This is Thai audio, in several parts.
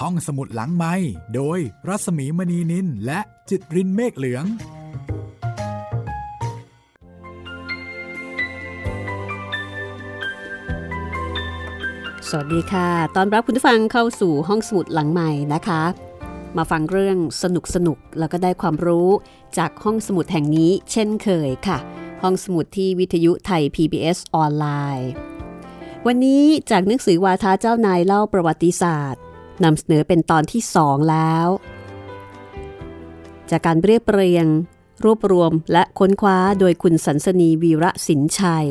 ห้องสมุดหลังไม้โดยรัสมีมณีนินและจิตรินเมฆเหลือง สวัสดีค่ะ ตอนรับคุณผู้ฟังเข้าสู่ห้องสมุดหลังใหม่นะคะ มาฟังเรื่องสนุกสนุกแล้วก็ได้ความรู้จากห้องสมุดแห่งนี้เช่นเคยค่ะ ห้องสมุดที่วิทยุไทย PBS ออนไลน์ วันนี้จากหนังสือวาทาเจ้านายเล่าประวัติศาสตร์ นำเสนอเป็นตอนที่สองแล้ว จากการเรียบเรียง รวบรวมและค้นคว้าโดยคุณสันสนีวีระสินชัย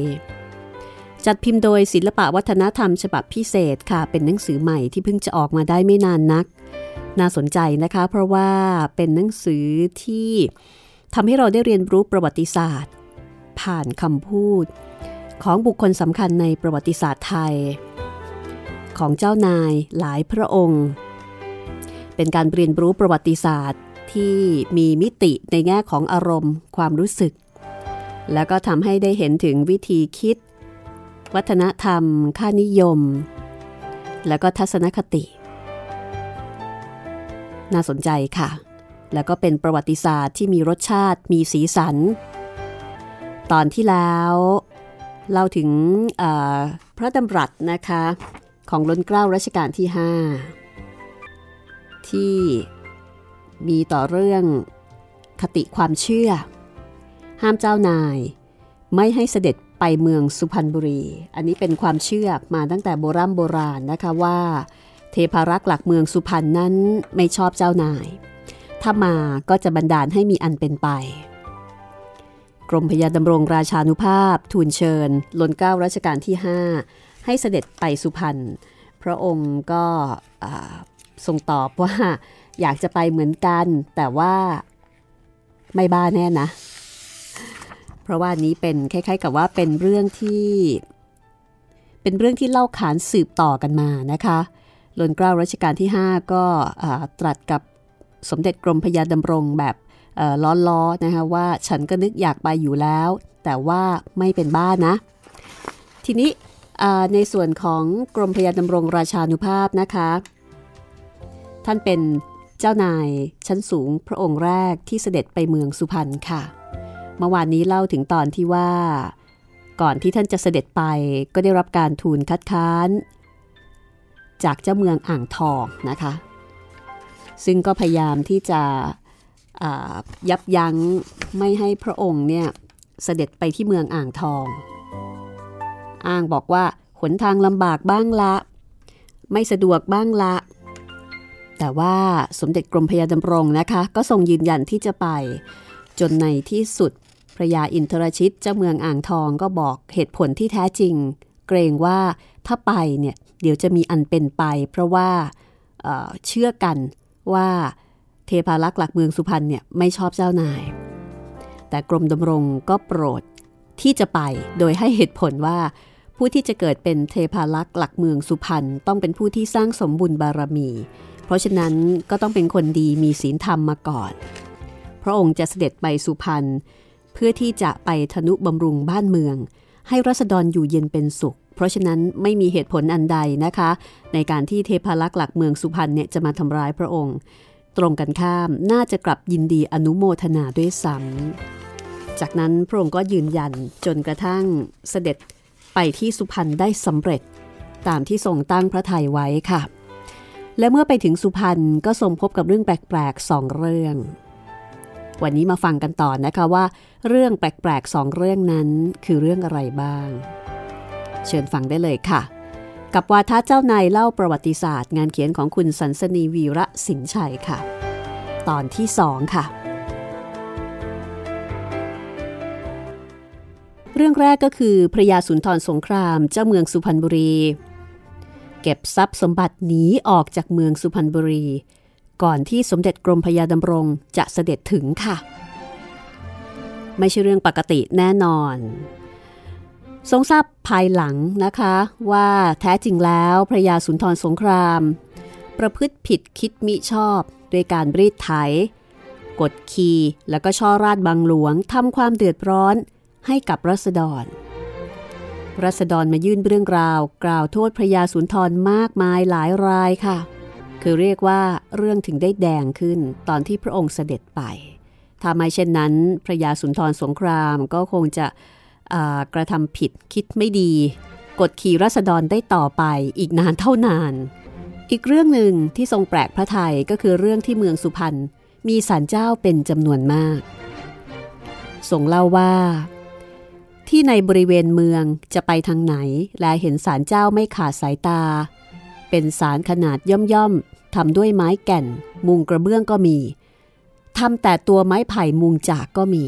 จัดพิมพ์โดยศิลปะวัฒนธรรมฉบับพิเศษค่ะ เป็นหนังสือใหม่ที่เพิ่งจะออกมาได้ไม่นานนัก น่าสนใจนะคะ เพราะว่าเป็นหนังสือที่ทำให้เราได้เรียนรู้ประวัติศาสตร์ ผ่านคำพูด ของบุคคลสำคัญในประวัติศาสตร์ไทย ของเจ้านายหลายพระองค์ เป็นการเรียนรู้ประวัติศาสตร์ที่มีมิติในแง่ของอารมณ์ ความรู้สึก แล้วก็ทำให้ได้เห็นถึงวิธีคิด วัฒนธรรม ค่านิยม แล้วก็ทัศนคติ น่าสนใจค่ะ แล้วก็เป็นประวัติศาสตร์ที่มีรสชาติมีสีสัน ตอนที่แล้วเล่าถึงพระดำรัสนะคะ ของล้นเกล้ารัชกาลที่ 5 ที่มีต่อเรื่องคติความเชื่อ ห้ามเจ้านาย ไม่ให้เสด็จไปเมืองสุพรรณบุรี อันนี้เป็นความเชื่อมาตั้งแต่โบรโบราณนะคะว่า เทพารักษ์หลักเมืองสุพรรณนั้นไม่ชอบเจ้านาย ถ้ามาก็จะบันดาลให้มีอันเป็นไป กรมพยาดำรงราชานุภาพ ทูลเชิญล้นเกล้ารัชกาลที่ 5 ให้เสด็จไปสุพรรณพระองค์ก็ทรงตอบว่าอยากจะไปเหมือนกัน แต่ว่าไม่บ้าแน่นะ เพราะว่านี้เป็นคล้ายๆ กับว่าเป็นเรื่องที่ เป็นเรื่องที่เล่าขานสืบต่อกันมานะคะลนเกล้ารัชกาลที่ 5 ก็ตรัสกับสมเด็จกรมพยาดำรงแบบล้อๆนะคะว่าฉันก็นึกอยากไปอยู่แล้ว แต่ว่าไม่เป็นบ้านะทีนี้ ในส่วนของกรมพยาดำรงราชานุภาพนะคะ ท่านเป็นเจ้านายชั้นสูงพระองค์แรกที่เสด็จไปเมืองสุพรรณค่ะ เมื่อวานนี้เล่าถึงตอนที่ว่า ก่อนที่ท่านจะเสด็จไปก็ได้รับการทูลคัดค้าน จากเจ้าเมืองอ่างทองนะคะ ซึ่งก็พยายามที่จะยับยั้งไม่ให้พระองค์เนี่ยเสด็จไปที่เมืองอ่างทอง อ้างบอกว่าหนทางลำบากบ้างละ ไม่สะดวกบ้างละ แต่ว่าสมเด็จกรมพยาดำรงนะคะ ก็ทรงยืนยันที่จะไป จนในที่สุดพระยาอินทรชิตเจ้าเมืองอ่างทองก็บอกเหตุผลที่แท้จริง เกรงว่าถ้าไปเนี่ยเดี๋ยวจะมีอันเป็นไป เพราะว่าเเชื่อกันว่าเทพารักษ์หลักเมืองสุพรรณเนี่ยไม่ชอบเจ้านาย แต่กรมดำรงก็โปรดที่จะไปโดยให้เหตุผลว่า ผู้ที่จะเกิดเป็นเทพารักษ์หลักเมืองสุพรรณต้องเป็นผู้ที่สร้างสมบุญบารมี เพราะฉะนั้นก็ต้องเป็นคนดีมีศีลธรรมมาก่อน พระองค์จะเสด็จไปสุพรรณเพื่อที่จะไปทนุบำรุงบ้านเมือง ให้รัษฎรอยู่เย็นเป็นสุข เพราะฉะนั้นไม่มีเหตุผลอันใดนะคะ ในการที่เทพารักษ์หลักเมืองสุพรรณเนี่ยจะมาทำร้ายพระองค์ ตรงกันข้ามน่าจะกลับยินดีอนุโมทนาด้วยซ้ำจากนั้นพระองค์ก็ยืนยันจนกระทั่งเสด็จ ไปที่สุพรรณได้สำเร็จ ตามที่ทรงตั้งพระทัยไว้ค่ะ และเมื่อไปถึงสุพรรณก็ทรงพบกับเรื่องแปลกๆสองเรื่อง วันนี้มาฟังกันต่อนะคะว่า เรื่องแปลกๆสองเรื่องนั้นคือเรื่องอะไรบ้าง เชิญฟังได้เลยค่ะ กับวาทะเจ้านายเล่าประวัติศาสตร์ งานเขียนของคุณสันสนีวีระสินชัยค่ะ ตอนที่สองค่ะ เรื่องแรกก็คือพระยาสุนทรสงครามเจ้าเมืองสุพรรณบุรี เก็บทรัพย์สมบัติหนีออกจากเมืองสุพรรณบุรี ก่อนที่สมเด็จกรมพยาดำรงจะเสด็จถึงค่ะ ไม่ใช่เรื่องปกติแน่นอนทรงทราบภายหลังนะคะว่าแท้จริงแล้วพระยาสุนทรสงคราม ประพฤติผิดคิดมิชอบด้วยการรีดไถ กดขี่แล้วก็ช่อราดบังหลวงทำความเดือดร้อน ให้กับรัษฎร รัษฎรมายื่นเรื่องราว กล่าวโทษพระยาสุนทรมากมายหลายรายค่ะ คือเรียกว่าเรื่องถึงได้แดงขึ้นตอนที่พระองค์เสด็จไปถ้าไม่เช่นนั้นพระยาสุนทรสงครามก็คงจะกระทำผิดคิดไม่ดี กดขี่รัษฎรได้ต่อไปอีกนานเท่านาน อีกเรื่องหนึ่งที่ทรงแปลกพระไทยก็คือเรื่องที่เมืองสุพรรณมีศาลเจ้าเป็นจำนวนมากทรงเล่าว่า ที่ในบริเวณเมืองจะไปทางไหน และเห็นศาลเจ้าไม่ขาดสายตา เป็นศาลขนาดย่อมๆทำด้วยไม้แก่น มุงกระเบื้องก็มีทำแต่ตัวไม้ไผ่มุงจากก็มี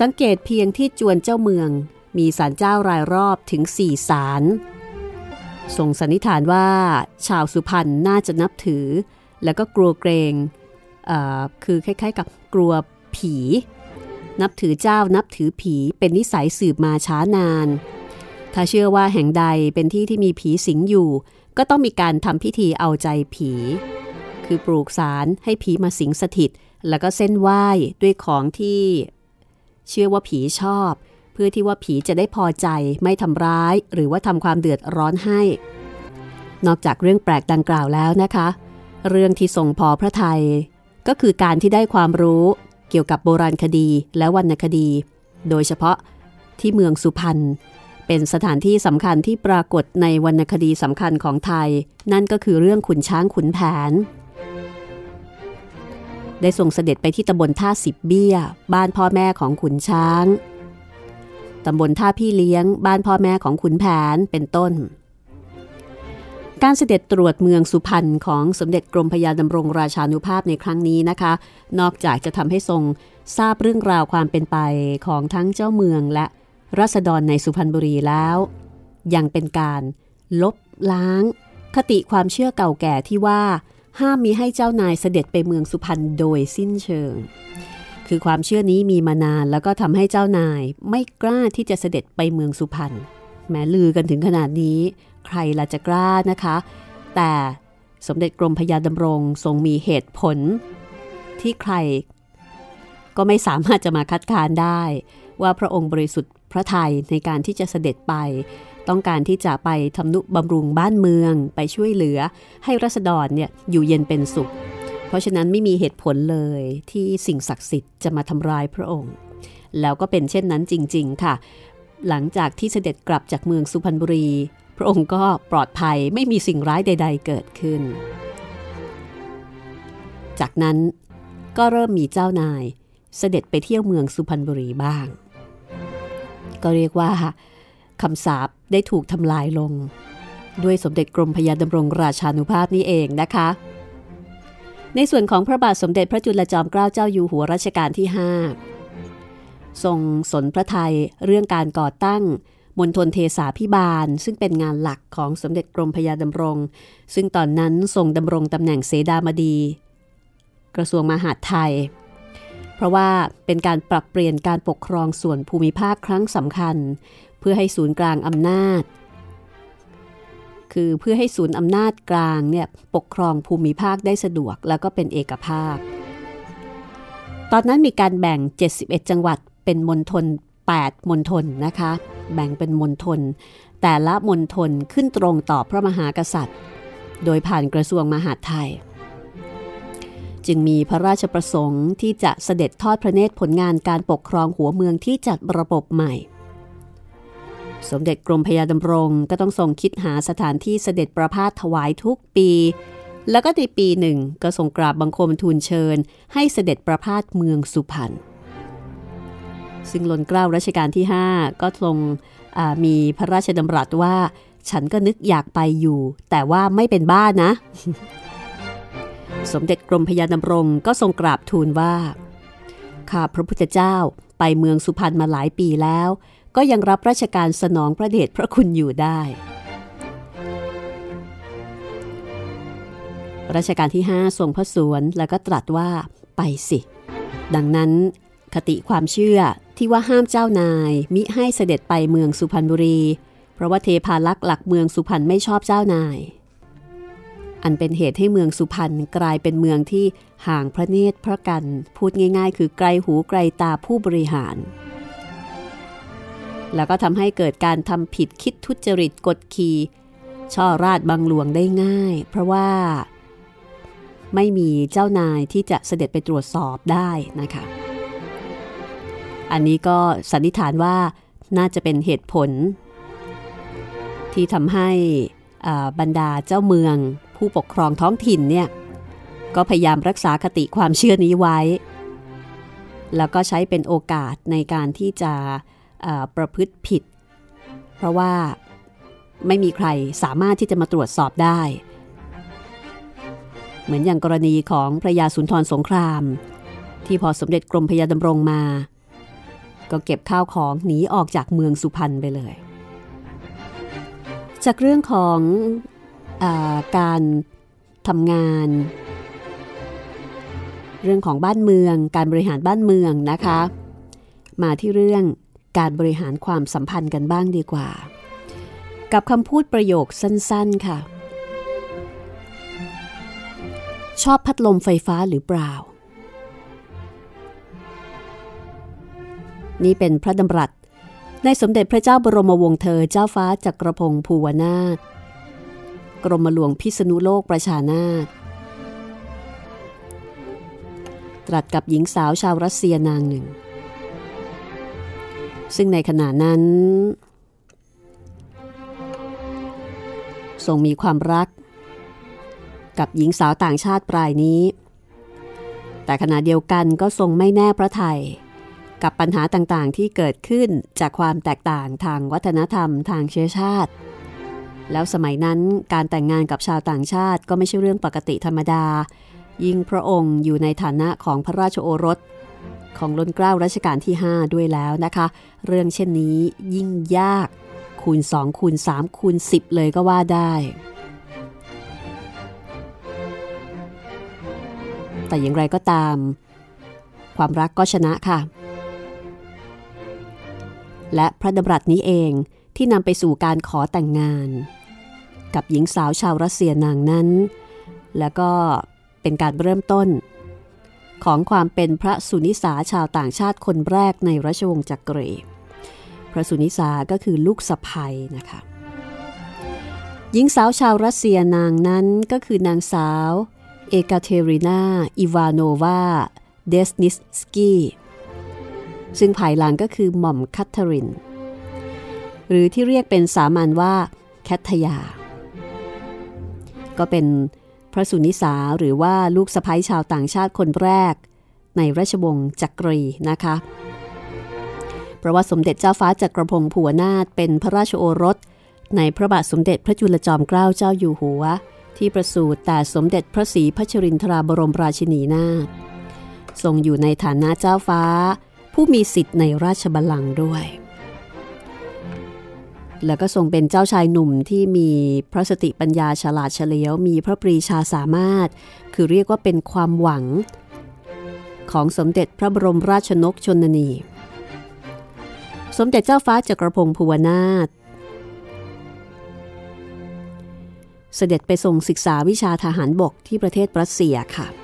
สังเกตเพียงที่จวนเจ้าเมือง มีศาลเจ้ารายรอบถึงสี่ศาลทรงสันนิษฐานว่า ชาวสุพรรณน่าจะนับถือ แล้วก็กลัวเกรงคือคล้ายๆ กับกลัวผี นับถือเจ้านับถือผีเป็นนิสัยสืบมาช้านาน ถ้าเชื่อว่าแห่งใดเป็นที่ที่มีผีสิงอยู่ ก็ต้องมีการทำพิธีเอาใจผี คือปลูกสารให้ผีมาสิงสถิต แล้วก็เส้นไหว้ด้วยของที่ เชื่อว่าผีชอบ เพื่อที่ว่าผีจะได้พอใจไม่ทำร้าย หรือว่าทำความเดือดร้อนให้ นอกจากเรื่องแปลกดังกล่าวแล้วนะคะ เรื่องที่ทรงพอพระไทยก็คือการที่ได้ความรู้ เกี่ยวกับโบราณคดีและวรรณคดี โดยเฉพาะที่เมืองสุพรรณเป็นสถานที่สำคัญที่ปรากฏในวรรณคดีสำคัญของไทย นั่นก็คือเรื่องขุนช้างขุนแผน ได้ส่งเสด็จไปที่ตำบลท่าสิบเบี้ย บ้านพ่อแม่ของขุนช้างตำบลท่าพี่เลี้ยง บ้านพ่อแม่ของขุนแผนเป็นต้น การเสด็จตรวจเมืองสุพรรณของสมเด็จกรมพยาดำรงราชานุภาพในครั้งนี้นะคะ นอกจากจะทำให้ทรงทราบเรื่องราวความเป็นไปของทั้งเจ้าเมืองและรัษฎรในสุพรรณบุรีแล้ว ยังเป็นการลบล้าง คติความเชื่อเก่าแก่ที่ว่า ห้ามมีให้เจ้านายเสด็จไปเมืองสุพรรณโดยสิ้นเชิง คือความเชื่อนี้มีมานานแล้วก็ทำให้เจ้านายไม่กล้าที่จะเสด็จไปเมืองสุพรรณแม้ลือกันถึงขนาดนี้ ใครละจะกล้านะคะ แต่สมเด็จกรมพยาดำรงทรงมีเหตุผล ที่ใคร ก็ไม่สามารถจะมาคัดค้านได้ ว่าพระองค์บริสุทธิ์พระไทยในการที่จะเสด็จไป ต้องการที่จะไปทำนุบำรุงบ้านเมือง ไปช่วยเหลือ ให้รัษฎรเนี่ยอยู่เย็นเป็นสุข เพราะฉะนั้นไม่มีเหตุผลเลยที่สิ่งศักดิ์สิทธิ์จะมาทำร้ายพระองค์ แล้วก็เป็นเช่นนั้นจริง ๆ ค่ะหลังจากที่เสด็จกลับจากเมืองสุพรรณบุรี พระองค์ก็ปลอดภัยไม่มีสิ่งร้ายใด ๆ เกิดขึ้น จากนั้นก็เริ่มมีเจ้านายเสด็จไปเที่ยวเมืองสุพรรณบุรีบ้าง ก็เรียกว่าคำสาปได้ถูกทำลายลง ด้วยสมเด็จกรมพยาดำรงราชานุภาพนี่เองนะคะ ในส่วนของพระบาทสมเด็จพระจุลจอมเกล้าเจ้าอยู่หัวรัชกาลที่ 5 ทรงสนพระไทยเรื่องการก่อตั้ง มณฑลเทสาพิบาล ซึ่งเป็นงานหลักของสมเด็จกรมพยาดำรง ซึ่งตอนนั้นทรงดำรงตำแหน่งเสดามดี กระทรวงมหาดไทย เพราะว่าเป็นการปรับเปลี่ยนการปกครองส่วนภูมิภาคครั้งสำคัญ เพื่อให้ศูนย์กลางอำนาจ คือเพื่อให้ศูนย์อำนาจกลางเนี่ยปกครองภูมิภาคได้สะดวกแล้วก็เป็นเอกภาพ ตอนนั้นมีการแบ่ง 71 จังหวัดเป็นมณฑล 8มณฑลนะคะ แบ่งเป็นมณฑลแต่ละมณฑลขึ้นตรงต่อพระมหากษัตริย์ โดยผ่านกระทรวงมหาดไทย จึงมีพระราชประสงค์ที่จะเสด็จทอดพระเนตรผลงานการปกครองหัวเมืองที่จัดระบบใหม่ สมเด็จกรมพยาดำรงก็ต้องทรงคิดหาสถานที่เสด็จประพาสถวายทุกปี แล้วก็ในปีหนึ่งก็ทรงกราบบังคมทูลเชิญ ให้เสด็จประพาสเมืองสุพรรณ ซึ่งล้นเกล้ารัชกาลที่ 5 ก็ทรงมีพระราชดำรัสว่า ฉันก็นึกอยากไปอยู่ แต่ว่าไม่เป็นบ้านนะ สมเด็จกรมพยาดำรงก็ทรงกราบทูลว่า ข้าพระพุทธเจ้าไปเมืองสุพรรณมาหลายปีแล้ว ก็ยังรับราชการสนองพระเดชพระคุณอยู่ได้รัชกาลที่ 5 ทรงพระสวนแล้วก็ตรัสว่าไปสิ ดังนั้นคติความเชื่อ ที่ว่าห้ามเจ้านาย มิให้เสด็จไปเมืองสุพรรณบุรี เพราะว่าเทพาลักษ์หลักเมืองสุพรรณไม่ชอบเจ้านาย อันเป็นเหตุให้เมืองสุพรรณกลายเป็นเมืองที่ห่างพระเนตรพระกัน พูดง่าย ๆ คือไกลหูไกลตาผู้บริหาร แล้วก็ทำให้เกิดการทำผิดคิดทุจริตกดขี่ช่อราดบังหลวงได้ง่าย เพราะว่าไม่มีเจ้านายที่จะเสด็จไปตรวจสอบได้นะคะ อันนี้ก็สันนิษฐานว่าน่าจะเป็นเหตุผล ที่ทำให้บรรดาเจ้าเมือง ผู้ปกครองท้องถิ่นเนี่ยก็พยายามรักษาคติความเชื่อนี้ไว้ แล้วก็ใช้เป็นโอกาสในการที่จะประพฤติผิด เพราะว่าไม่มีใครสามารถที่จะมาตรวจสอบได้ เหมือนอย่างกรณีของพระยาสุนทรสงคราม ที่พอสมเด็จกรมพยาดำรงมา ก็เก็บข้าวของหนีออกจากเมืองสุพรรณไปเลย จากเรื่องของอการทำงาน เรื่องของบ้านเมือง การบริหารบ้านเมืองนะคะ มาที่เรื่องการบริหารความสัมพันธ์กันบ้างดีกว่า กับคำพูดประโยคสั้นๆค่ะ ชอบพัดลมไฟฟ้าหรือเปล่า นี่เป็นพระดำรัสในสมเด็จพระเจ้าบรมวงศ์เธอเจ้าฟ้าจักรพงศ์ภูวนาถกรมหลวงพิษณุโลกประชานาถตรัสกับหญิงสาวชาวรัสเซียนางหนึ่ง ซึ่งในขณะนั้น ทรงมีความรัก กับหญิงสาวต่างชาติปลายนี้ แต่ขณะเดียวกันก็ทรงไม่แน่พระไทย กับปัญหาต่างๆ ที่เกิดขึ้นจากความแตกต่างทางวัฒนธรรมทางเชื้อชาติ แล้วสมัยนั้นการแต่งงานกับชาวต่างชาติก็ไม่ใช่เรื่องปกติธรรมดา ยิ่งพระองค์อยู่ในฐานะของพระราชโอรส ของล้นเกล้ารัชกาลที่ 5 ด้วยแล้วนะคะ เรื่องเช่นนี้ยิ่งยากคูณ2คูณ3คูณ10 เลยก็ว่าได้ แต่อย่างไรก็ตาม ความรักก็ชนะค่ะ และพระดำรัสนี้เองที่นำไปสู่การขอแต่งงาน กับหญิงสาวชาวรัสเซียนางนั้น แล้วก็เป็นการเริ่มต้น ของความเป็นพระสุนิสาชาวต่างชาติคนแรกในราชวงศ์จักรีพระสุนิสาก็คือลูกสะใภ้นะคะหญิงสาวชาวรัสเซียนางนั้นก็คือนางสาว เอกาเทรินา อิวานโนวา เดสนิสสกี้ ซึ่งภายหลังก็คือหม่อมคัตเทริน หรือที่เรียกเป็นสามัญว่าแคทยา ก็เป็นพระสุนิสาหรือว่าลูกสะพ้ยชาวต่างชาติคนแรก ในราชวงศ์จักรีนะคะ เพราะว่าสมเด็จเจ้าฟ้าจักรพงศ์ผัวนาถเป็นพระราชโอรส ในพระบาทสมเด็จพระจุลจอมเกล้าเจ้าอยู่หัว ที่ประสูติแต่สมเด็จพระศรีพัชรินทราบรมราชินีนาถทรงอยู่ในฐานะเจ้าฟ้า ผู้มีสิทธิ์ในราชบัลลังก์ด้วย แล้วก็ทรงเป็นเจ้าชายหนุ่มที่มีพระสติปัญญาฉลาดเฉลียว มีพระปรีชาสามารถ คือเรียกว่าเป็นความหวัง ของสมเด็จพระบรมราชนกชนนี สมเด็จเจ้าฟ้าจักรพงศ์ภูวนาถเสด็จไปทรงศึกษาวิชาทหารบกที่ประเทศรัสเซียค่ะ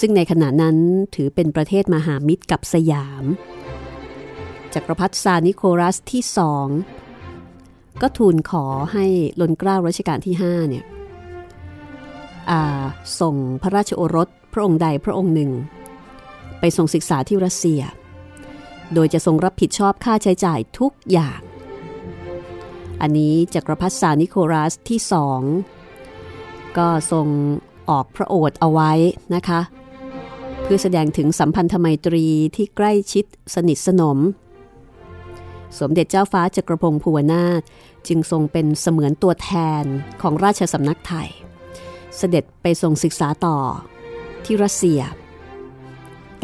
ซึ่งในขณะนั้นถือเป็นประเทศมหามิตรกับสยาม จักรพรรดิซานิโคลัสที่สองก็ทูลขอให้ลนเกล้ารัชกาลที่5เนี่ยส่งพระราชโอรสพระองค์ใดพระองค์หนึ่ง ไปส่งศึกษาที่รัสเซีย โดยจะทรงรับผิดชอบค่าใช้จ่ายทุกอย่าง อันนี้จักรพรรดิซานิโคลัสที่สองก็ทรงออกพระโอษฐ์เอาไว้นะคะ พื่อแสดงถึงสัมพันธไมตรีที่ใกล้ชิดสนิทสนม สมเด็จเจ้าฟ้าจักรพงศ์ภูวนาถจึงทรงเป็นเสมือนตัวแทนของราชสำนักไทย เสด็จไปทรงศึกษาต่อที่รัสเซีย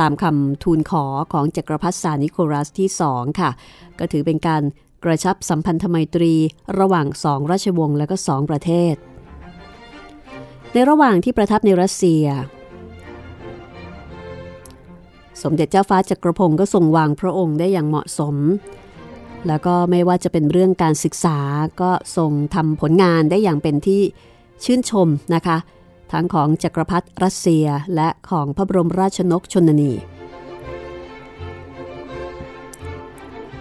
ตามคำทูลขอของจักรพรรดิซานิโคลัสที่สองค่ะ ก็ถือเป็นการกระชับสัมพันธไมตรีระหว่างสองราชวงศ์และก็สองประเทศ ในระหว่างที่ประทับในรัสเซีย สมเด็จเจ้าฟ้าจักรพงศ์ก็ทรงวางพระองค์ได้อย่างเหมาะสม แล้วก็ไม่ว่าจะเป็นเรื่องการศึกษาก็ทรงทำผลงานได้อย่างเป็นที่ชื่นชมนะคะ ทั้งของจักรพรรดิรัสเซียและของพระบรมราชนกชนนี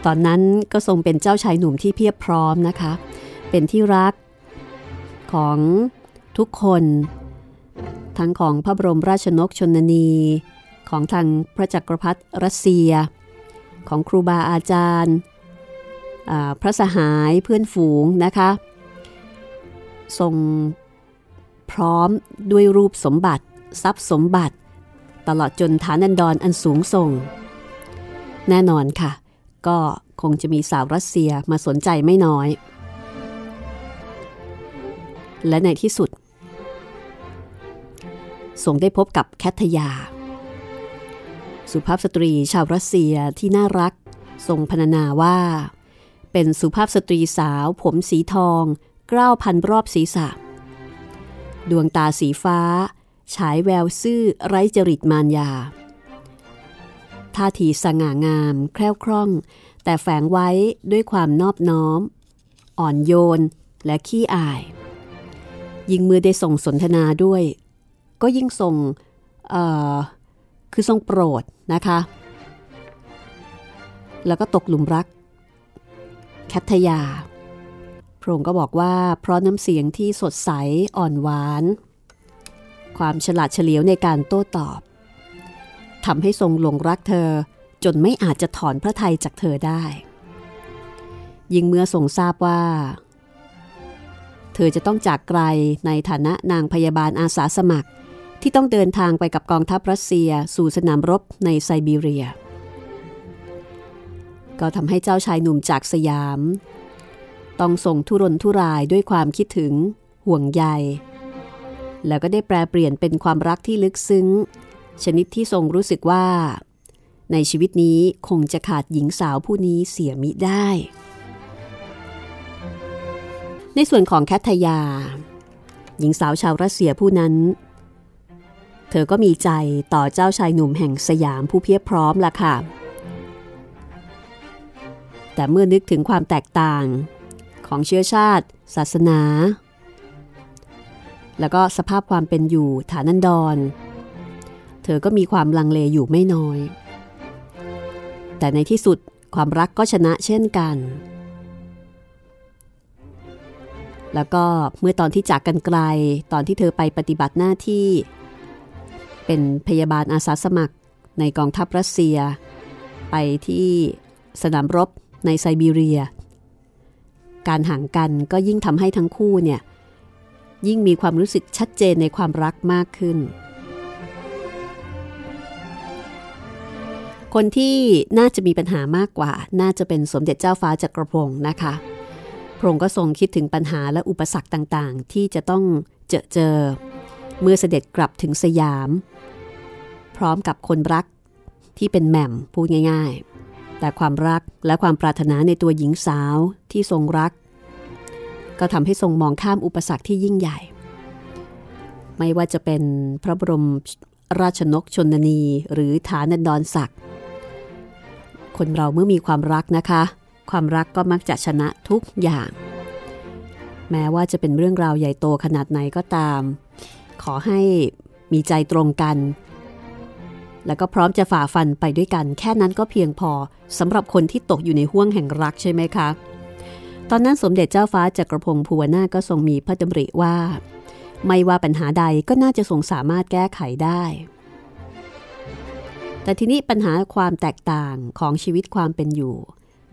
ตอนนั้นก็ทรงเป็นเจ้าชายหนุ่มที่เพียบพร้อมนะคะ เป็นที่รักของทุกคน ทั้งของพระบรมราชนกชนนี ของทางพระจักรพรรดิรัสเซีย ของครูบาอาจารย์พระสหายเพื่อนฝูงนะคะทรงพร้อมด้วยรูปสมบัติ ทรัพย์สมบัติ ตลอดจนฐานันดรออันสูงส่ง แน่นอนค่ะ ก็คงจะมีสาวรัสเซียมาสนใจไม่น้อย และในที่สุดทรงได้พบกับแคทยา สุภาพสตรีชาวรัสเซียที่น่ารัก ทรงพรรณนาว่า เป็นสุภาพสตรีสาว ผมสีทองกล้าวพันรอบศีรษะ ดวงตาสีฟ้า ฉายแววซื่อไร้จริตมารยา ท่าทีสง่างาม แคล่วคล่อง แต่แฝงไว้ด้วยความนอบน้อม อ่อนโยนและขี้อาย ยิ่งมือได้ส่งสนทนาด้วย ก็ยิ่งทรง คือทรงโปรดนะคะ แล้วก็ตกหลุมรัก แคทยา พระองค์ก็บอกว่าเพราะน้ำเสียงที่สดใสอ่อนหวาน ความฉลาดเฉลียวในการโต้ตอบทำให้ทรงหลงรักเธอจนไม่อาจจะถอนพระทัยจากเธอได้ ยิ่งเมื่อทรงทราบว่า เธอจะต้องจากไกลในฐานะนางพยาบาลอาสาสมัคร ที่ต้องเดินทางไปกับกองทัพรัสเซียสู่สนามรบในไซบีเรีย ก็ทำให้เจ้าชายหนุ่มจากสยาม ต้องส่งทุรนทุรายด้วยความคิดถึง ห่วงใย แล้วก็ได้แปลเปลี่ยนเป็นความรักที่ลึกซึ้ง ชนิดที่ทรงรู้สึกว่า ในชีวิตนี้คงจะขาดหญิงสาวผู้นี้เสียมิได้ ในส่วนของแคทยา หญิงสาวชาวรัสเซียผู้นั้น เธอก็มีใจต่อเจ้าชายหนุ่มแห่งสยามผู้เพียบพร้อมล่ะค่ะ แต่เมื่อนึกถึงความแตกต่างของเชื้อชาติ ศาสนา แล้วก็สภาพความเป็นอยู่ฐานันดร เธอก็มีความลังเลอยู่ไม่น้อย แต่ในที่สุดความรักก็ชนะเช่นกัน แล้วก็เมื่อตอนที่จากกันไกลตอนที่เธอไปปฏิบัติหน้าที่ เป็นพยาบาลอาสาสมัครในกองทัพรัสเซีย ไปที่สนามรบในไซบีเรีย การห่างกันก็ยิ่งทำให้ทั้งคู่เนี่ย ยิ่งมีความรู้สึกชัดเจนในความรักมากขึ้น คนที่น่าจะมีปัญหามากกว่า น่าจะเป็นสมเด็จเจ้าฟ้าจักรพงศ์นะคะพระองค์ก็ทรงคิดถึงปัญหาและอุปสรรคต่างๆ ที่จะต้องเจอเจอ เมื่อเสด็จกลับถึงสยาม พร้อมกับคนรักที่เป็นแหม่มพูดง่าย ๆ แต่ความรักและความปรารถนาในตัวหญิงสาวที่ทรงรัก ก็ทำให้ทรงมองข้ามอุปสรรคที่ยิ่งใหญ่ ไม่ว่าจะเป็นพระบรมราชนกชนนีหรือฐานันดรศักดิ์คนเราเมื่อมีความรักนะคะ ความรักก็มักจะชนะทุกอย่าง แม้ว่าจะเป็นเรื่องราวใหญ่โตขนาดไหนก็ตาม ขอให้มีใจตรงกัน แล้วก็พร้อมจะฝ่าฟันไปด้วยกัน แค่นั้นก็เพียงพอสำหรับคนที่ตกอยู่ในห่วงแห่งรักใช่ไหมคะ ตอนนั้นสมเด็จเจ้าฟ้าจักรพงศ์ภูวนาก็ทรงมีพระดำริว่า ไม่ว่าปัญหาใดก็น่าจะทรงสามารถแก้ไขได้ แต่ทีนี้ปัญหาความแตกต่างของชีวิตความเป็นอยู่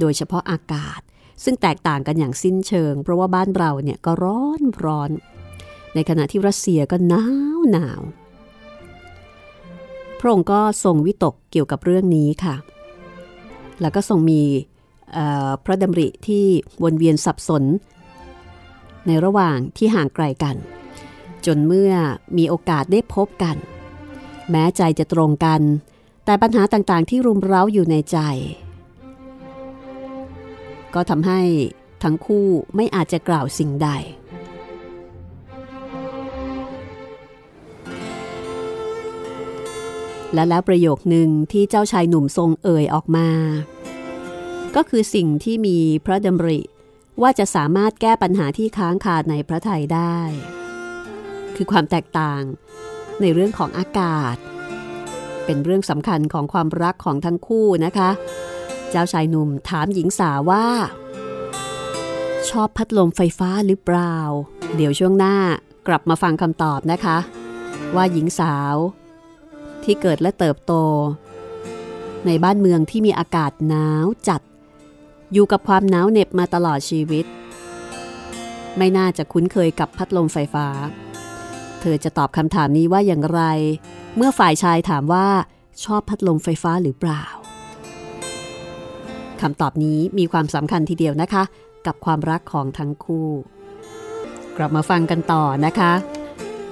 โดยเฉพาะอากาศซึ่งแตกต่างกันอย่างสิ้นเชิง เพราะว่าบ้านเราเนี่ยก็ร้อนร้อน ในขณะที่รัสเซียก็หนาวหนาว พระองค์ก็ทรงวิตกเกี่ยวกับเรื่องนี้ค่ะ แล้วก็ทรงมีพระดำริที่วนเวียนสับสน ในระหว่างที่ห่างไกลกัน จนเมื่อมีโอกาสได้พบกัน แม้ใจจะตรงกัน แต่ปัญหาต่างๆที่รุมเร้าอยู่ในใจ ก็ทำให้ทั้งคู่ไม่อาจจะกล่าวสิ่งใด และแล้วประโยคหนึ่งที่เจ้าชายหนุ่มทรงเอ่ยออกมา ก็คือสิ่งที่มีพระดำริ ว่าจะสามารถแก้ปัญหาที่ค้างคาในพระไทยได้ คือความแตกต่างในเรื่องของอากาศ เป็นเรื่องสำคัญของความรักของทั้งคู่นะคะ เจ้าชายหนุ่มถามหญิงสาวว่า ชอบพัดลมไฟฟ้าหรือเปล่า เดี๋ยวช่วงหน้ากลับมาฟังคำตอบนะคะ ว่าหญิงสาว ที่เกิดและเติบโต ในบ้านเมืองที่มีอากาศหนาวจัด อยู่กับความหนาวเหน็บมาตลอดชีวิต ไม่น่าจะคุ้นเคยกับพัดลมไฟฟ้า เธอจะตอบคำถามนี้ว่าอย่างไร เมื่อฝ่ายชายถามว่าชอบพัดลมไฟฟ้าหรือเปล่าคำตอบนี้มีความสำคัญทีเดียวนะคะ กับความรักของทั้งคู่ กลับมาฟังกันต่อนะคะ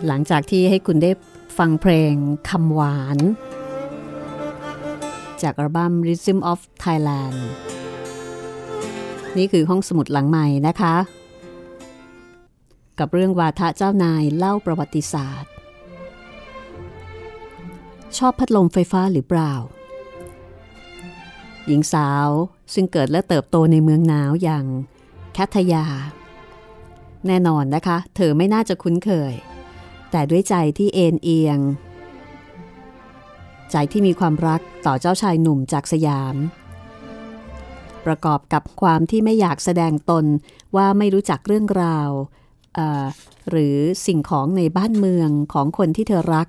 หลังจากที่ให้คุณได้ ฟังเพลงคำหวาน จากอัลบั้ม Rhythm of Thailand นี่คือห้องสมุดหลังใหม่นะคะ กับเรื่องวาทะเจ้านายเล่าประวัติศาสตร์ ชอบพัดลมไฟฟ้าหรือเปล่า หญิงสาวซึ่งเกิดและเติบโตในเมืองหนาวอย่างแคทยา แน่นอนนะคะ เธอไม่น่าจะคุ้นเคย แต่ด้วยใจที่เอ็นเอียง ใจที่มีความรักต่อเจ้าชายหนุ่มจากสยาม ประกอบกับความที่ไม่อยากแสดงตนว่าไม่รู้จักเรื่องราว หรือสิ่งของในบ้านเมืองของคนที่เธอรัก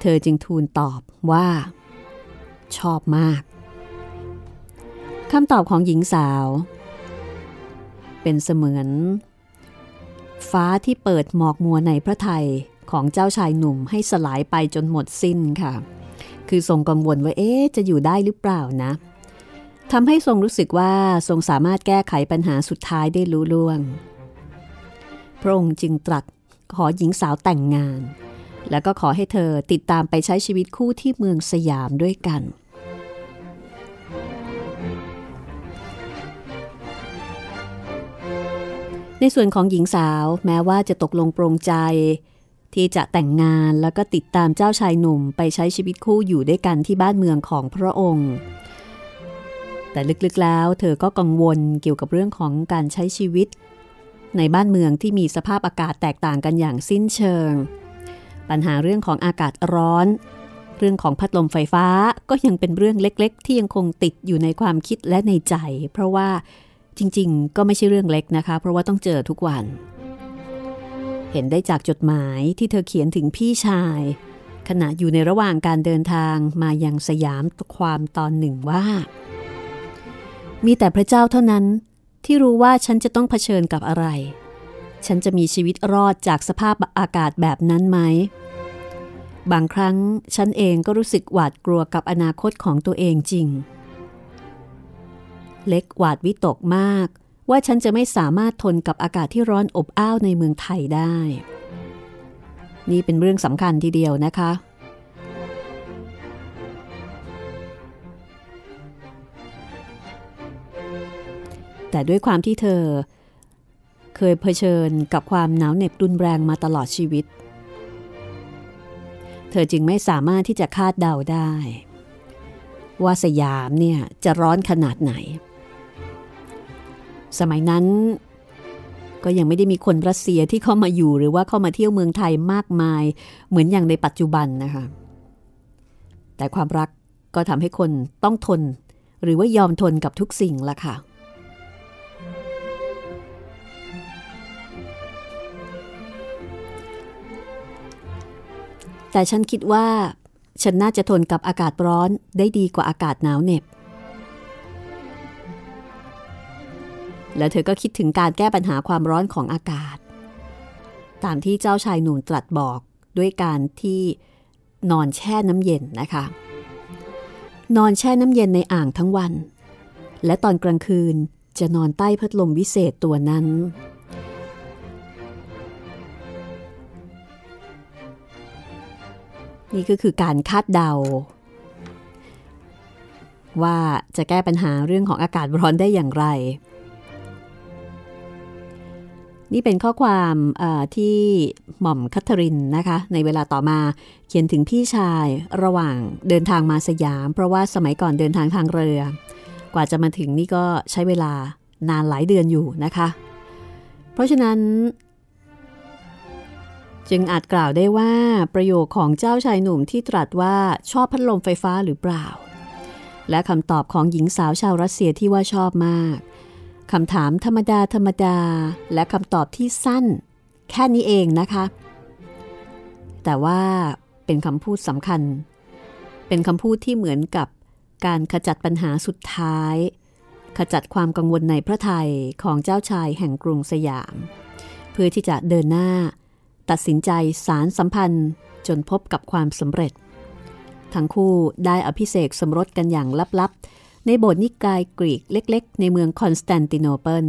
เธอจึงทูลตอบว่า ชอบมากคำตอบของหญิงสาว เป็นเสมือน ฟ้าที่เปิดหมอกมัวในพระไทยของเจ้าชายหนุ่มให้สลายไปจนหมดสิ้นค่ะ คือทรงกังวลว่าเอ๊จะอยู่ได้หรือเปล่านะทำให้ทรงรู้สึกว่าทรงสามารถแก้ไขปัญหาสุดท้ายได้รู้ล่วง พระองค์จึงตรัสขอหญิงสาวแต่งงาน แล้วก็ขอให้เธอติดตามไปใช้ชีวิตคู่ที่เมืองสยามด้วยกัน ในส่วนของหญิงสาวแม้ว่าจะตกลงปรงใจ ที่จะแต่งงานแล้วก็ติดตามเจ้าชายหนุ่มไปใช้ชีวิตคู่อยู่ด้วยกันที่บ้านเมืองของพระองค์ แต่ลึกๆแล้วเธอก็กังวลเกี่ยวกับเรื่องของการใช้ชีวิต ในบ้านเมืองที่มีสภาพอากาศแตกต่างกันอย่างสิ้นเชิง ปัญหาเรื่องของอากาศร้อน เรื่องของพัดลมไฟฟ้าก็ยังเป็นเรื่องเล็ก ๆ ที่ยังคงติดอยู่ในความคิดและในใจ เพราะว่า จริง ๆ ก็ไม่ใช่เรื่องเล็กนะคะ เพราะว่าต้องเจอทุกวัน เห็นได้จากจดหมายที่เธอเขียนถึงพี่ชาย ขณะอยู่ในระหว่างการเดินทางมายังสยามความตอนหนึ่งว่า มีแต่พระเจ้าเท่านั้นที่รู้ว่าฉันจะต้องเผชิญกับอะไร ฉันจะมีชีวิตรอดจากสภาพอากาศแบบนั้นไหม บางครั้งฉันเองก็รู้สึกหวาดกลัวกับอนาคตของตัวเองจริง เล็กหวาดวิตกมาก ว่าฉันจะไม่สามารถทนกับอากาศที่ร้อนอบอ้าวในเมืองไทยได้ นี่เป็นเรื่องสำคัญทีเดียวนะคะ แต่ด้วยความที่เธอ เคยเผชิญกับความหนาวเหน็บรุนแรงมาตลอดชีวิต เธอจึงไม่สามารถที่จะคาดเดาได้ว่าสยามเนี่ยจะร้อนขนาดไหน สมัยนั้น ก็ยังไม่ได้มีคนรัสเซียที่เข้ามาอยู่หรือว่าเข้ามาเที่ยวเมืองไทยมากมาย เหมือนอย่างในปัจจุบันนะคะ แต่ความรักก็ทำให้คนต้องทน หรือว่ายอมทนกับทุกสิ่งละค่ะแต่ฉันคิดว่า ฉันน่าจะทนกับอากาศร้อนได้ดีกว่าอากาศหนาวเหน็บ แล้วเธอก็คิดถึงการแก้ปัญหาความร้อนของอากาศ ตามที่เจ้าชายหนุ่มตรัสบอกด้วยการที่นอนแช่น้ำเย็นนะคะ นอนแช่น้ำเย็นในอ่างทั้งวัน และตอนกลางคืนจะนอนใต้พัดลมวิเศษตัวนั้น นี่ก็คือการคาดเดา ว่าจะแก้ปัญหาเรื่องของอากาศร้อนได้อย่างไร นี่เป็นข้อความที่หม่อมคัทรินนะคะ ในเวลาต่อมาเขียนถึงพี่ชายระหว่างเดินทางมาสยาม เพราะว่าสมัยก่อนเดินทางทางเรือ กว่าจะมาถึงนี่ก็ใช้เวลานานหลายเดือนอยู่นะคะ เพราะฉะนั้น จึงอาจกล่าวได้ว่าประโยคของเจ้าชายหนุ่มที่ตรัสว่าชอบพัดลมไฟฟ้าหรือเปล่า และคำตอบของหญิงสาวชาวรัสเซียที่ว่าชอบมาก คำถามธรรมดาธรรมดา และคำตอบที่สั้น แค่นี้เองนะคะ แต่ว่าเป็นคำพูดสำคัญ เป็นคำพูดที่เหมือนกับการขจัดปัญหาสุดท้าย ขจัดความกังวลในพระไทยของเจ้าชายแห่งกรุงสยาม เพื่อที่จะเดินหน้า ตัดสินใจสานสัมพันธ์จนพบกับความสำเร็จ ทั้งคู่ได้อภิเษกสมรสกันอย่างลับๆ ในโบสถ์นิกายกรีกเล็กๆ ในเมืองคอนสแตนติโนเปิล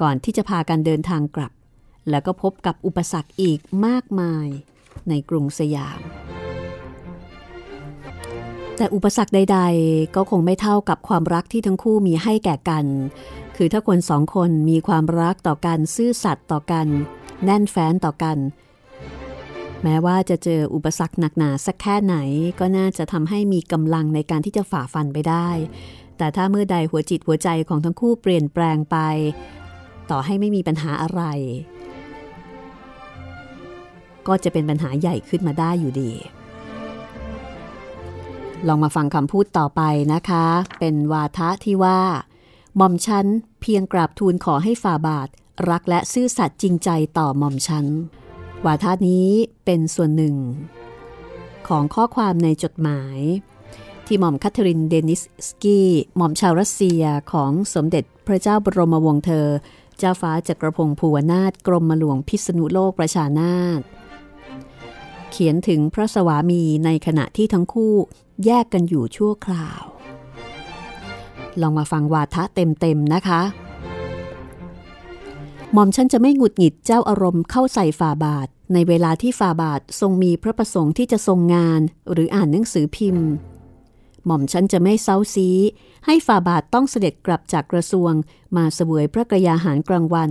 ก่อนที่จะพากันเดินทางกลับ แล้วก็พบกับอุปสรรคอีกมากมายในกรุงสยาม แต่อุปสรรคใด ๆ ก็คงไม่เท่ากับความรักที่ทั้งคู่มีให้แก่กัน คือถ้าคนสองคนมีความรักต่อกันซื่อสัตย์ต่อกัน แน่นแฟ้นต่อกัน แม้ว่าจะเจออุปสรรคหนักหนาสักแค่ไหน ก็น่าจะทำให้มีกำลังในการที่จะฝ่าฟันไปได้ แต่ถ้าเมื่อใดหัวจิตหัวใจของทั้งคู่เปลี่ยนแปลงไป ต่อให้ไม่มีปัญหาอะไร ก็จะเป็นปัญหาใหญ่ขึ้นมาได้อยู่ดี ลองมาฟังคำพูดต่อไปนะคะ เป็นวาทะที่ว่าหม่อมฉันเพียงกราบทูลขอให้ฝ่าบาท รักและซื่อสัตย์จริงใจต่อหม่อมฉัน วาทะนี้เป็นส่วนหนึ่ง ของข้อความในจดหมาย ที่หม่อมคัทเธอรินเดนิสสกี้หม่อมชาวรัสเซียของสมเด็จพระเจ้าบรมวงศ์เธอ เจ้าฟ้าจักรพงศ์ภูวนาถกรมหลวงพิษณุโลกประชานาถเขียนถึงพระสวามีในขณะที่ทั้งคู่แยกกันอยู่ชั่วคราว ลองมาฟังวาทะเต็มๆนะคะ หม่อมฉันจะไม่หงุดหงิดเจ้าอารมณ์เข้าใส่ฝ่าบาท ในเวลาที่ฝ่าบาททรงมีพระประสงค์ที่จะทรงงานหรืออ่านหนังสือพิมพ์ หม่อมฉันจะไม่เซาซี ให้ฝ่าบาทต้องเสด็จกลับจากกระทรวง มาเสวยพระกรยาหารกลางวัน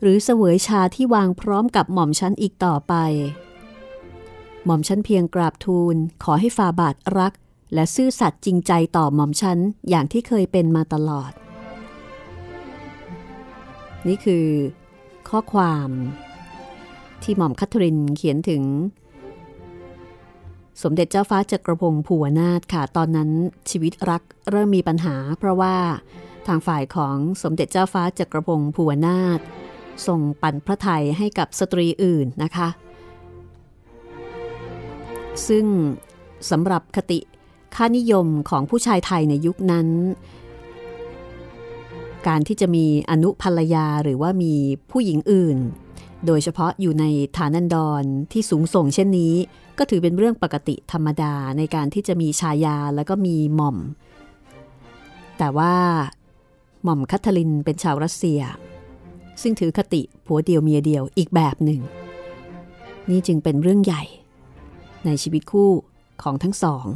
หรือเสวยชาที่วางพร้อมกับหม่อมฉันอีกต่อไป หม่อมฉันเพียงกราบทูลขอให้ฝ่าบาทรัก และซื่อสัตย์จริงใจต่อหม่อมฉันอย่างที่เคยเป็นมาตลอด นี่คือข้อความที่หม่อมคัทรินเขียนถึง สมเด็จเจ้าฟ้าจักรพงศ์ภูวนาถค่ะ ตอนนั้นชีวิตรักเริ่มมีปัญหา เพราะว่าทางฝ่ายของสมเด็จเจ้าฟ้าจักรพงศ์ภูวนาถส่งปั่นพระไทยให้กับสตรีอื่นนะคะ ซึ่งสำหรับคติค่านิยมของผู้ชายไทยในยุคนั้น การที่จะมีอนุภรรยาหรือว่ามีผู้หญิงอื่น โดยเฉพาะอยู่ในฐานันดรที่สูงส่งเช่นนี้ ก็ถือเป็นเรื่องปกติธรรมดาในการที่จะมีชายาแล้วก็มีหม่อม แต่ว่าหม่อมคัทลินเป็นชาวรัสเซีย ซึ่งถือคติผัวเดียวเมียเดียวอีกแบบหนึ่ง นี่จึงเป็นเรื่องใหญ่ ในชีวิตคู่ของทั้งสอง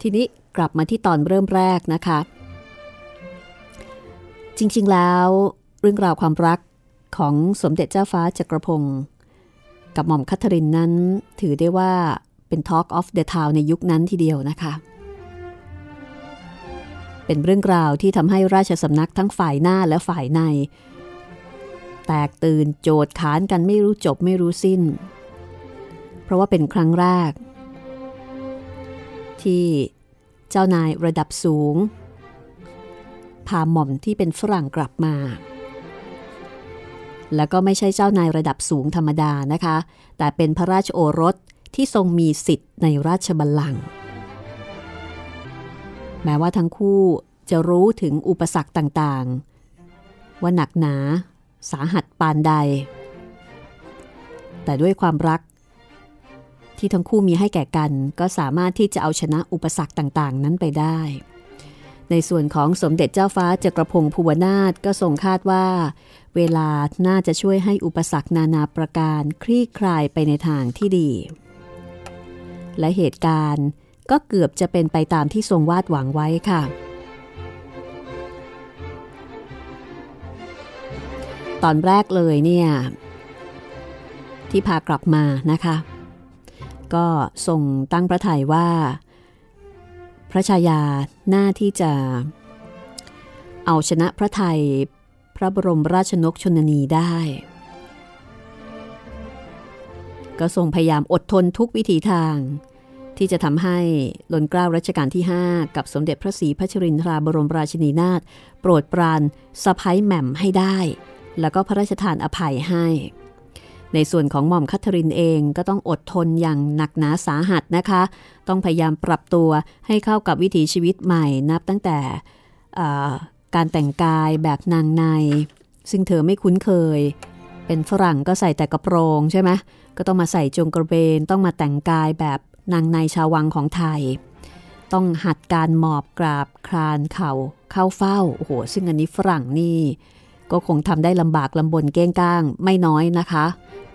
ทีนี้ กลับมาที่ตอนเริ่มแรกนะคะ จริงๆแล้วเรื่องราวความรักของสมเด็จเจ้าฟ้าจักรพงศ์กับหม่อมคัทรินนั้นถือได้ว่าเป็น Talk of the Town ในยุคนั้นทีเดียวนะคะ เป็นเรื่องราวที่ทำให้ราชสำนักทั้งฝ่ายหน้าและฝ่ายใน แตกตื่นโจดขานกันไม่รู้จบไม่รู้สิ้น เพราะว่าเป็นครั้งแรก ที่ เจ้านายระดับสูง พาหม่อมที่เป็นฝรั่งกลับมา แล้วก็ไม่ใช่เจ้านายระดับสูงธรรมดานะคะ แต่เป็นพระราชโอรสที่ทรงมีสิทธิ์ในราชบัลลังก์แม้ว่าทั้งคู่จะรู้ถึงอุปสรรคต่างๆ ว่าหนักหนาสาหัสปานใด แต่ด้วยความรัก ที่ทั้งคู่มีให้แก่กัน ก็สามารถที่จะเอาชนะอุปสรรคต่างๆ นั้นไปได้ ในส่วนของสมเด็จเจ้าฟ้าจักรพงศ์ภูวนาถก็ทรงคาดว่า เวลาน่าจะช่วยให้อุปสรรคนานาประการคลี่คลายไปในทางที่ดี และเหตุการณ์ก็เกือบจะเป็นไปตามที่ทรงวาดหวังไว้ค่ะตอนแรกเลยเนี่ยที่พากลับมานะคะ ก็ทรงตั้งพระทัยว่า พระชายาหน้าที่จะ เอาชนะพระไทยพระบรมราชนกชนนีได้ ก็ทรงพยายามอดทนทุกวิถีทาง ที่จะทำให้ลนเกล้ารัชกาลที่ 5 กับสมเด็จพระศรีพัชรินทราบรมราชินีนาถโปรดปรานสะพ้ยแหม่มให้ได้ แล้วก็พระราชทานอภัยให้ ในส่วนของหม่อมคัทรินเองก็ต้องอดทนอย่างหนักหนาสาหัสนะคะ ต้องพยายามปรับตัวให้เข้ากับวิถีชีวิตใหม่นับตั้งแต่การแต่งกายแบบนางใน ซึ่งเธอไม่คุ้นเคย เป็นฝรั่งก็ใส่แต่กระโปรงใช่ไหมก็ต้องมาใส่จงกระเบน ต้องมาแต่งกายแบบนางในชาววังของไทย ต้องหัดการหมอบกราบคลานเข่าเข้าเฝ้าโอ้โหซึ่งอันนี้ฝรั่งนี่ ก็คงทำได้ลำบากลำบนเก้งก้างไม่น้อยนะคะ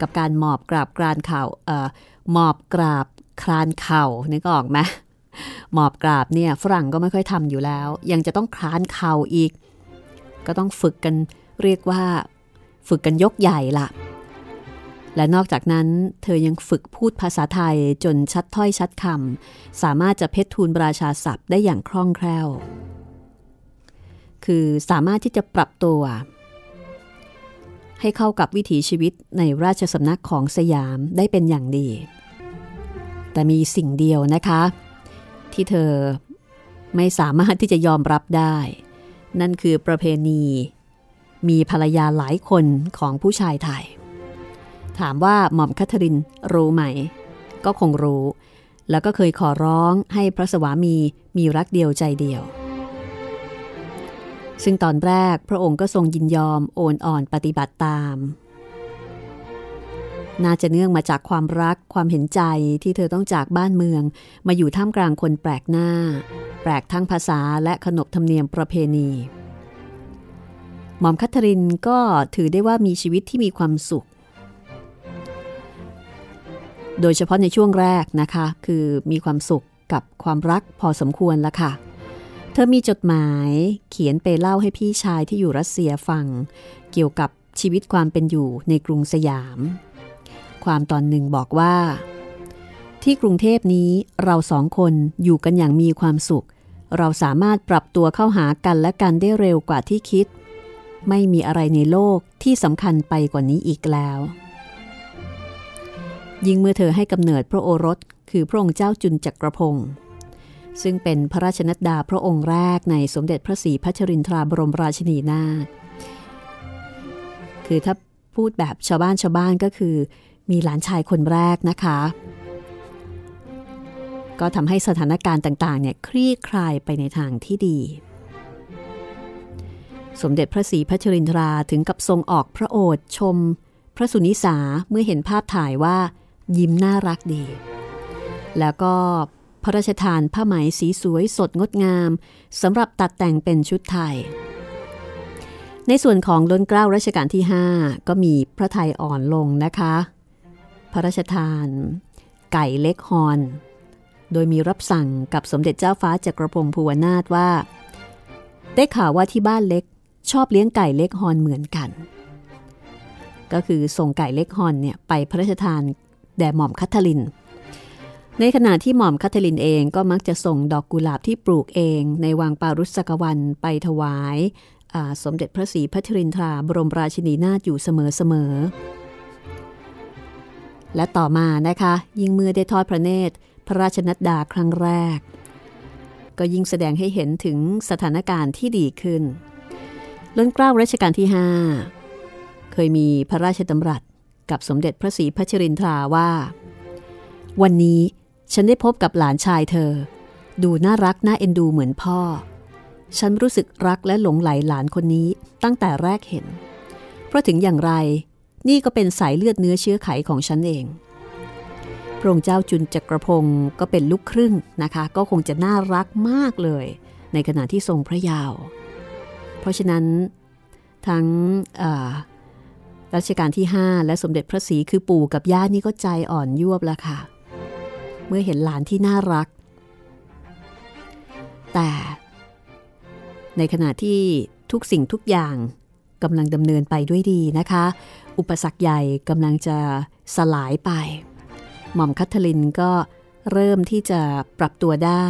กับการหมอบกราบกรานเข่าเอ่อหมอบกราบคลานเข่านึกออกไหมหมอบกราบเนี่ยฝรั่งก็ไม่ค่อยทำอยู่แล้ว ยังจะต้องคลานเข่าอีก ก็ต้องฝึกกันเรียกว่า ฝึกกันยกใหญ่ละและนอกจากนั้นเธอยังฝึกพูดภาษาไทยจนชัดถ้อยชัดคำสามารถจะเพชรทูลราชาศัพท์ได้อย่างคล่องแคล่ว คือสามารถที่จะปรับตัว ให้เข้ากับวิถีชีวิตในราชสำนักของสยามได้เป็นอย่างดี แต่มีสิ่งเดียวนะคะ ที่เธอไม่สามารถที่จะยอมรับได้ นั่นคือประเพณี มีภรรยาหลายคนของผู้ชายไทย ถามว่าหม่อมคัทรินรู้ไหม ก็คงรู้ แล้วก็เคยขอร้องให้พระสวามีมีรักเดียวใจเดียว ซึ่งตอนแรกพระองค์ก็ทรงยินยอมโอนอ่อนปฏิบัติตาม น่าจะเนื่องมาจากความรักความเห็นใจที่เธอต้องจากบ้านเมือง มาอยู่ท่ามกลางคนแปลกหน้า แปลกทั้งภาษาและขนบธรรมเนียมประเพณีหม่อมคัทรินก็ถือได้ว่ามีชีวิตที่มีความสุข โดยเฉพาะในช่วงแรกนะคะ คือมีความสุขกับความรักพอสมควรละค่ะ ธอมีจดหมายเขียนไปเล่าให้พี่ชายที่อยู่รัสเซียฟัง เกี่ยวกับชีวิตความเป็นอยู่ในกรุงสยาม ความตอนหนึ่งบอกว่า ที่กรุงเทพนี้เราสองคนอยู่กันอย่างมีความสุข เราสามารถปรับตัวเข้าหากันและกันได้เร็วกว่าที่คิด ไม่มีอะไรในโลกที่สำคัญไปกว่านี้อีกแล้ว ยิ่งเมื่อเธอให้กำเนิดพระโอรสคือพระองค์เจ้าจุนจักรพงศ์ ซึ่งเป็นพระราชนัดดาพระองค์แรกในสมเด็จพระศรีพัชรินทราบรมราชินีนาถคือถ้าพูดแบบชาวบ้านชาวบ้านก็คือ มีหลานชายคนแรกนะคะ ก็ทำให้สถานการณ์ต่างๆเนี่ยคลี่คลายไปในทางที่ดี สมเด็จพระศรีพัชรินทราถึงกับทรงออกพระโอษชม พระสุนิสาเมื่อเห็นภาพถ่ายว่ายิ้มน่ารักดี แล้วก็ ระราชทานผ้าไหมสีสวยสดงดงามสำหรับตัดแต่งเป็นชุดไทย ในส่วนของล้นเกล้ารัชกาลที่ 5 ก็มีพระไทยอ่อนลงนะคะ พระราชทาน ไก่เล็กฮอน โดยมีรับสั่งกับสมเด็จเจ้าฟ้าจักรพงศ์ภูวนาถว่า ได้ข่าวว่าที่บ้านเล็กชอบเลี้ยงไก่เล็กฮอนเหมือนกัน ก็คือส่งไก่เล็กฮอนเนี่ยไปพระราชทานแด่หม่อมคัทลิน ในขณะที่หม่อมคัทลินเองก็มักจะส่งดอกกุหลาบที่ปลูกเองในวังปารุสกวันไปถวายสมเด็จพระศรีพัชรินทราบรมราชินีนาถอยู่เสมอๆ และต่อมานะคะ ยิ่งเมื่อได้ทอดพระเนตร พระราชนัดดาครั้งแรก ก็ยิ่งแสดงให้เห็นถึงสถานการณ์ที่ดีขึ้นล้นเกล้ารัชกาลที่ 5 เคยมีพระราชดำรัสกับสมเด็จพระศรีพัชรินทราว่า วันนี้ ฉันได้พบกับหลานชายเธอ ดูน่ารักน่าเอ็นดูเหมือนพ่อ ฉันรู้สึกรักและหลงไหลหลานคนนี้ตั้งแต่แรกเห็น เพราะถึงอย่างไร นี่ก็เป็นสายเลือดเนื้อเชื้อไขของฉันเอง พระองค์เจ้าจุนจักรพงศ์ก็เป็นลูกครึ่งนะคะ ก็คงจะน่ารักมากเลย ในขณะที่ทรงพระยาว เพราะฉะนั้นทั้งรัชกาลที่ 5 และสมเด็จพระศรีคือปู่กับย่านี่ก็ใจอ่อนยวบล้วค่ะ เมื่อเห็นหลานที่น่ารัก แต่ในขณะที่ทุกสิ่งทุกอย่างกำลังดำเนินไปด้วยดีนะคะ อุปสรรคใหญ่กำลังจะสลายไป หม่อมคัทลินก็เริ่มที่จะปรับตัวได้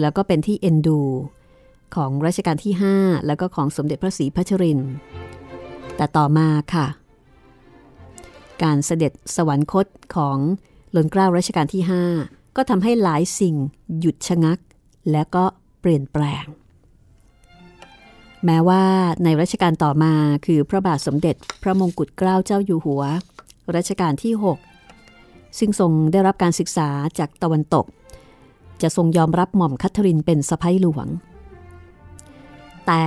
แล้วก็เป็นที่เอ็นดู ของรัชกาลที่ 5 แล้วก็ของสมเด็จพระศรีพัชริน แต่ต่อมาค่ะ การเสด็จสวรรคตของ หลนเกล้ารัชกาลที่ 5 ก็ทำให้หลายสิ่งหยุดชะงัก และก็เปลี่ยนแปลง แม้ว่าในรัชกาลต่อมาคือพระบาทสมเด็จพระมงกุฎเกล้าเจ้าอยู่หัว รัชกาลที่ 6 ซึ่งทรงได้รับการศึกษาจากตะวันตก จะทรงยอมรับหม่อมคัทธรินเป็นสะพ้ยหลวง แต่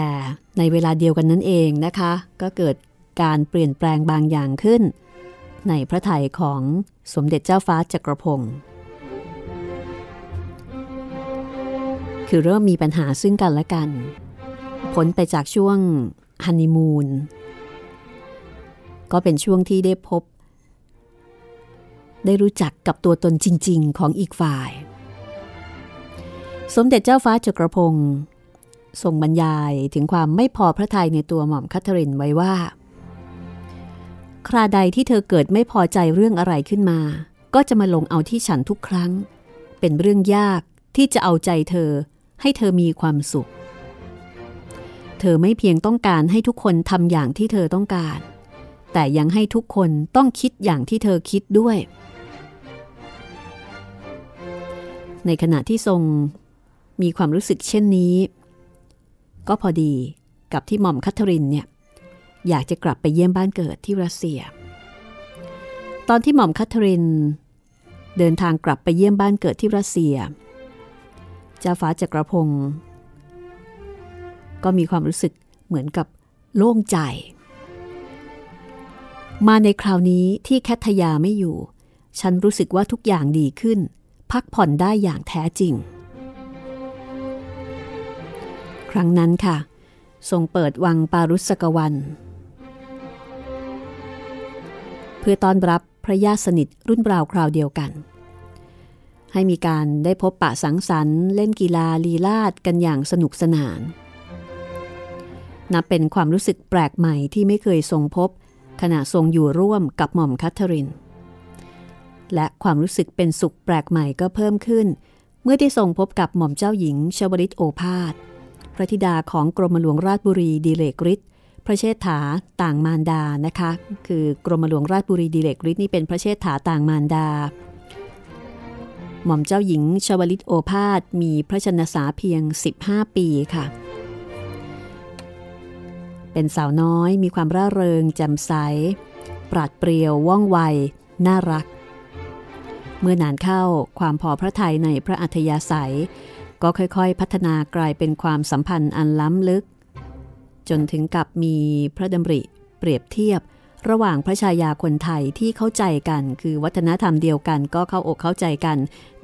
ในเวลาเดียวกันนั้นเองนะคะ ก็เกิดการเปลี่ยนแปลงบางอย่างขึ้น ในพระไทยของสมเด็จเจ้าฟ้าจักรพงศ์คือเริ่มมีปัญหาซึ่งกันและกันพ้นไปจากช่วงฮันนีมูนก็เป็นช่วงที่ได้พบ ได้รู้จักกับตัวตนจริง ๆ ของอีกฝ่าย สมเด็จเจ้าฟ้าจักรพงศ์ทรงบรรยายถึงความไม่พอพระทัยในตัวหม่อมคัทเธรินไว้ว่า คราใดที่เธอเกิดไม่พอใจเรื่องอะไรขึ้นมา ก็จะมาลงเอาที่ฉันทุกครั้ง เป็นเรื่องยากที่จะเอาใจเธอ ให้เธอมีความสุข เธอไม่เพียงต้องการให้ทุกคนทำอย่างที่เธอต้องการ แต่ยังให้ทุกคนต้องคิดอย่างที่เธอคิดด้วย ในขณะที่ทรงมีความรู้สึกเช่นนี้ ก็พอดีกับที่หม่อมคัทเธอรินเนี่ย อยากจะกลับไปเยี่ยมบ้านเกิดที่รัสเซีย ตอนที่หม่อมคัทเธริน เดินทางกลับไปเยี่ยมบ้านเกิดที่รัสเซีย เจ้าฟ้าจักรพงศ์ก็มีความรู้สึกเหมือนกับโล่งใจ มาในคราวนี้ที่แคทยาไม่อยู่ ฉันรู้สึกว่าทุกอย่างดีขึ้น พักผ่อนได้อย่างแท้จริง ครั้งนั้นค่ะ ทรงเปิดวังปารุสกวัน เพื่อต้อนรับพระญาติสนิทรุ่นราวคราวเดียวกัน ให้มีการได้พบปะสังสรรค์ เล่นกีฬาลีลาดกันอย่างสนุกสนาน นับเป็นความรู้สึกแปลกใหม่ที่ไม่เคยทรงพบ ขณะทรงอยู่ร่วมกับหม่อมคัทเธอริน และความรู้สึกเป็นสุขแปลกใหม่ก็เพิ่มขึ้น เมื่อได้ทรงพบกับหม่อมเจ้าหญิงชวริตโอภาสพระธิดาของกรมหลวงราชบุรีดีเลกฤทธิ์ พระเชษฐาต่างมารดานะคะ คือกรมหลวงราชบุรีดีเลกฤทธิ์นี่เป็นพระเชษฐาต่างมารดา หม่อมเจ้าหญิงชวลิตโอภาสมีพระชนสาเพียง 15 ปีค่ะ เป็นสาวน้อยมีความร่าเริงแจ่มใส ปราดเปรียวว่องไว น่ารัก เมื่อนานเข้าความพอพระทัยในพระอัธยาศัย ก็ค่อยๆ พัฒนากลายเป็นความสัมพันธ์อันล้ำลึก จนถึงกับมีพระดำริเปรียบเทียบ ระหว่างพระชายาคนไทยที่เข้าใจกัน คือวัฒนธรรมเดียวกันก็เข้าอกเข้าใจกัน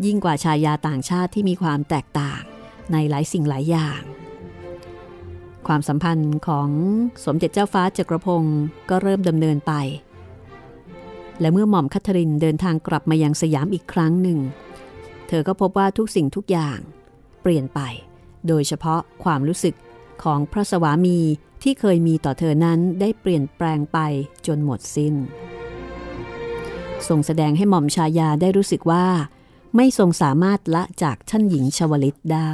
ยิ่งกว่าชายาต่างชาติที่มีความแตกต่างในหลายสิ่งหลายอย่าง ความสัมพันธ์ของสมเด็จเจ้าฟ้าจักรพงศ์ก็เริ่มดำเนินไป และเมื่อหม่อมคัทรินเดินทางกลับมายังสยามอีกครั้งหนึ่ง เธอก็พบว่าทุกสิ่งทุกอย่าง เปลี่ยนไป โดยเฉพาะความรู้สึก ของพระสวามีที่เคยมีต่อเธอนั้นได้เปลี่ยนแปลงไปจนหมดสิน้น ทรงแสดงให้หม่อมชายาได้รู้สึกว่า ไม่ทรงสามารถละจากท่านหญิงชวลิตได้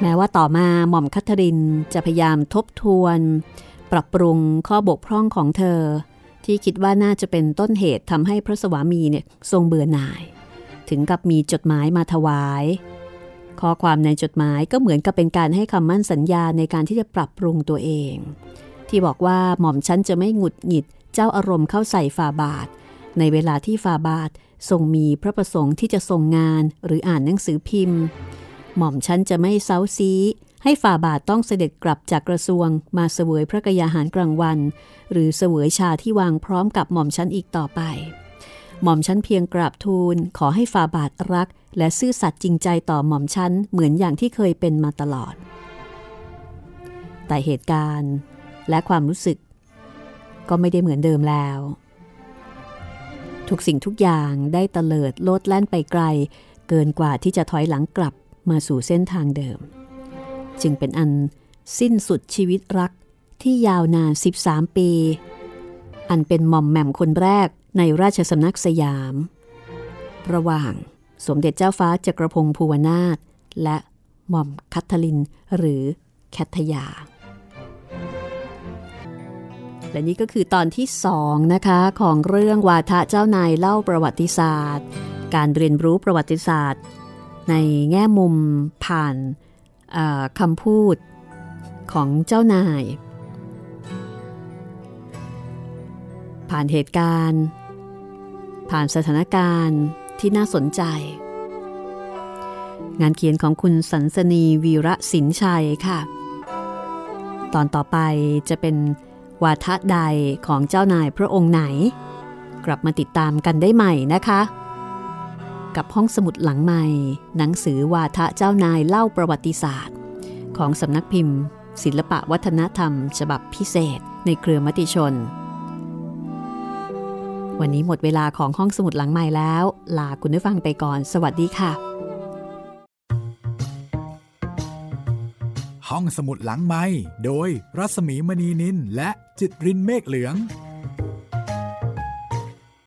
แม้ว่าต่อมาหม่อมคัทรินจะพยายามทบทวน ปรับปรุงข้อบกพร่องของเธอ ที่คิดว่าน่าจะเป็นต้นเหตุทำให้พระสวามีเนี่ยทรงเบื่อหน่าย ถึงกับมีจดหมายมาถวาย ข้อความในจดหมายก็เหมือนกับเป็นการให้คำมั่นสัญญาในการที่จะปรับปรุงตัวเอง ที่บอกว่าหม่อมฉันจะไม่หงุดหงิดเจ้าอารมณ์เข้าใส่ฟาบาท ในเวลาที่ฟาบาททรงมีพระประสงค์ที่จะทรงงานหรืออ่านหนังสือพิมพ์ หม่อมฉันจะไม่เซาซีให้ฝ่าบาทต้องเสด็จกลับจากกระทรวง มาเสวยพระกยาหารกลางวัน หรือเสวยชาที่วางพร้อมกับหม่อมฉันอีกต่อไป หม่อมฉันเพียงกราบทูลขอให้ฝ่าบาทรัก และซื่อสัตย์จริงใจต่อหม่อมชั้นเหมือนอย่างที่เคยเป็นมาตลอด แต่เหตุการณ์และความรู้สึก ก็ไม่ได้เหมือนเดิมแล้ว ทุกสิ่งทุกอย่างได้เตลิดโลดแล่นไปไกล เกินกว่าที่จะถอยหลังกลับมาสู่เส้นทางเดิม จึงเป็นอันสิ้นสุดชีวิตรักที่ยาวนาน 13 ปี อันเป็นหม่อมแหม่มคนแรก ในราชสำนักสยาม ระหว่างสมเด็จเจ้าฟ้าจักรพงศ์ภูวนาถและหม่อมคัทลินหรือแคทยา และนี่ก็คือตอนที่สองนะคะของเรื่องวาทะเจ้านายเล่าประวัติศาสตร์ การเรียนรู้ประวัติศาสตร์ ในแง่มุมผ่านคำพูดของเจ้านาย ผ่านเหตุการณ์ ผ่านสถานการณ์ที่น่าสนใจ งานเขียนของคุณสันสนีวีระสินชัยค่ะ ตอนต่อไปจะเป็นวาทะใดของเจ้านายพระองค์ไหน กลับมาติดตามกันได้ใหม่นะคะ กับห้องสมุดหลังใหม่ หนังสือวาทะเจ้านายเล่าประวัติศาสตร์ ของสำนักพิมพ์ ศิลปะวัฒนธรรม ฉบับพิเศษในเครือมติชน วันนี้หมดเวลาของห้องสมุดหลังใหม่แล้ว ลาคุณผู้ฟังไปก่อน สวัสดีค่ะ ห้องสมุดหลังไม้โดยรัสมีมณีนินและจิตรินเมฆเหลือง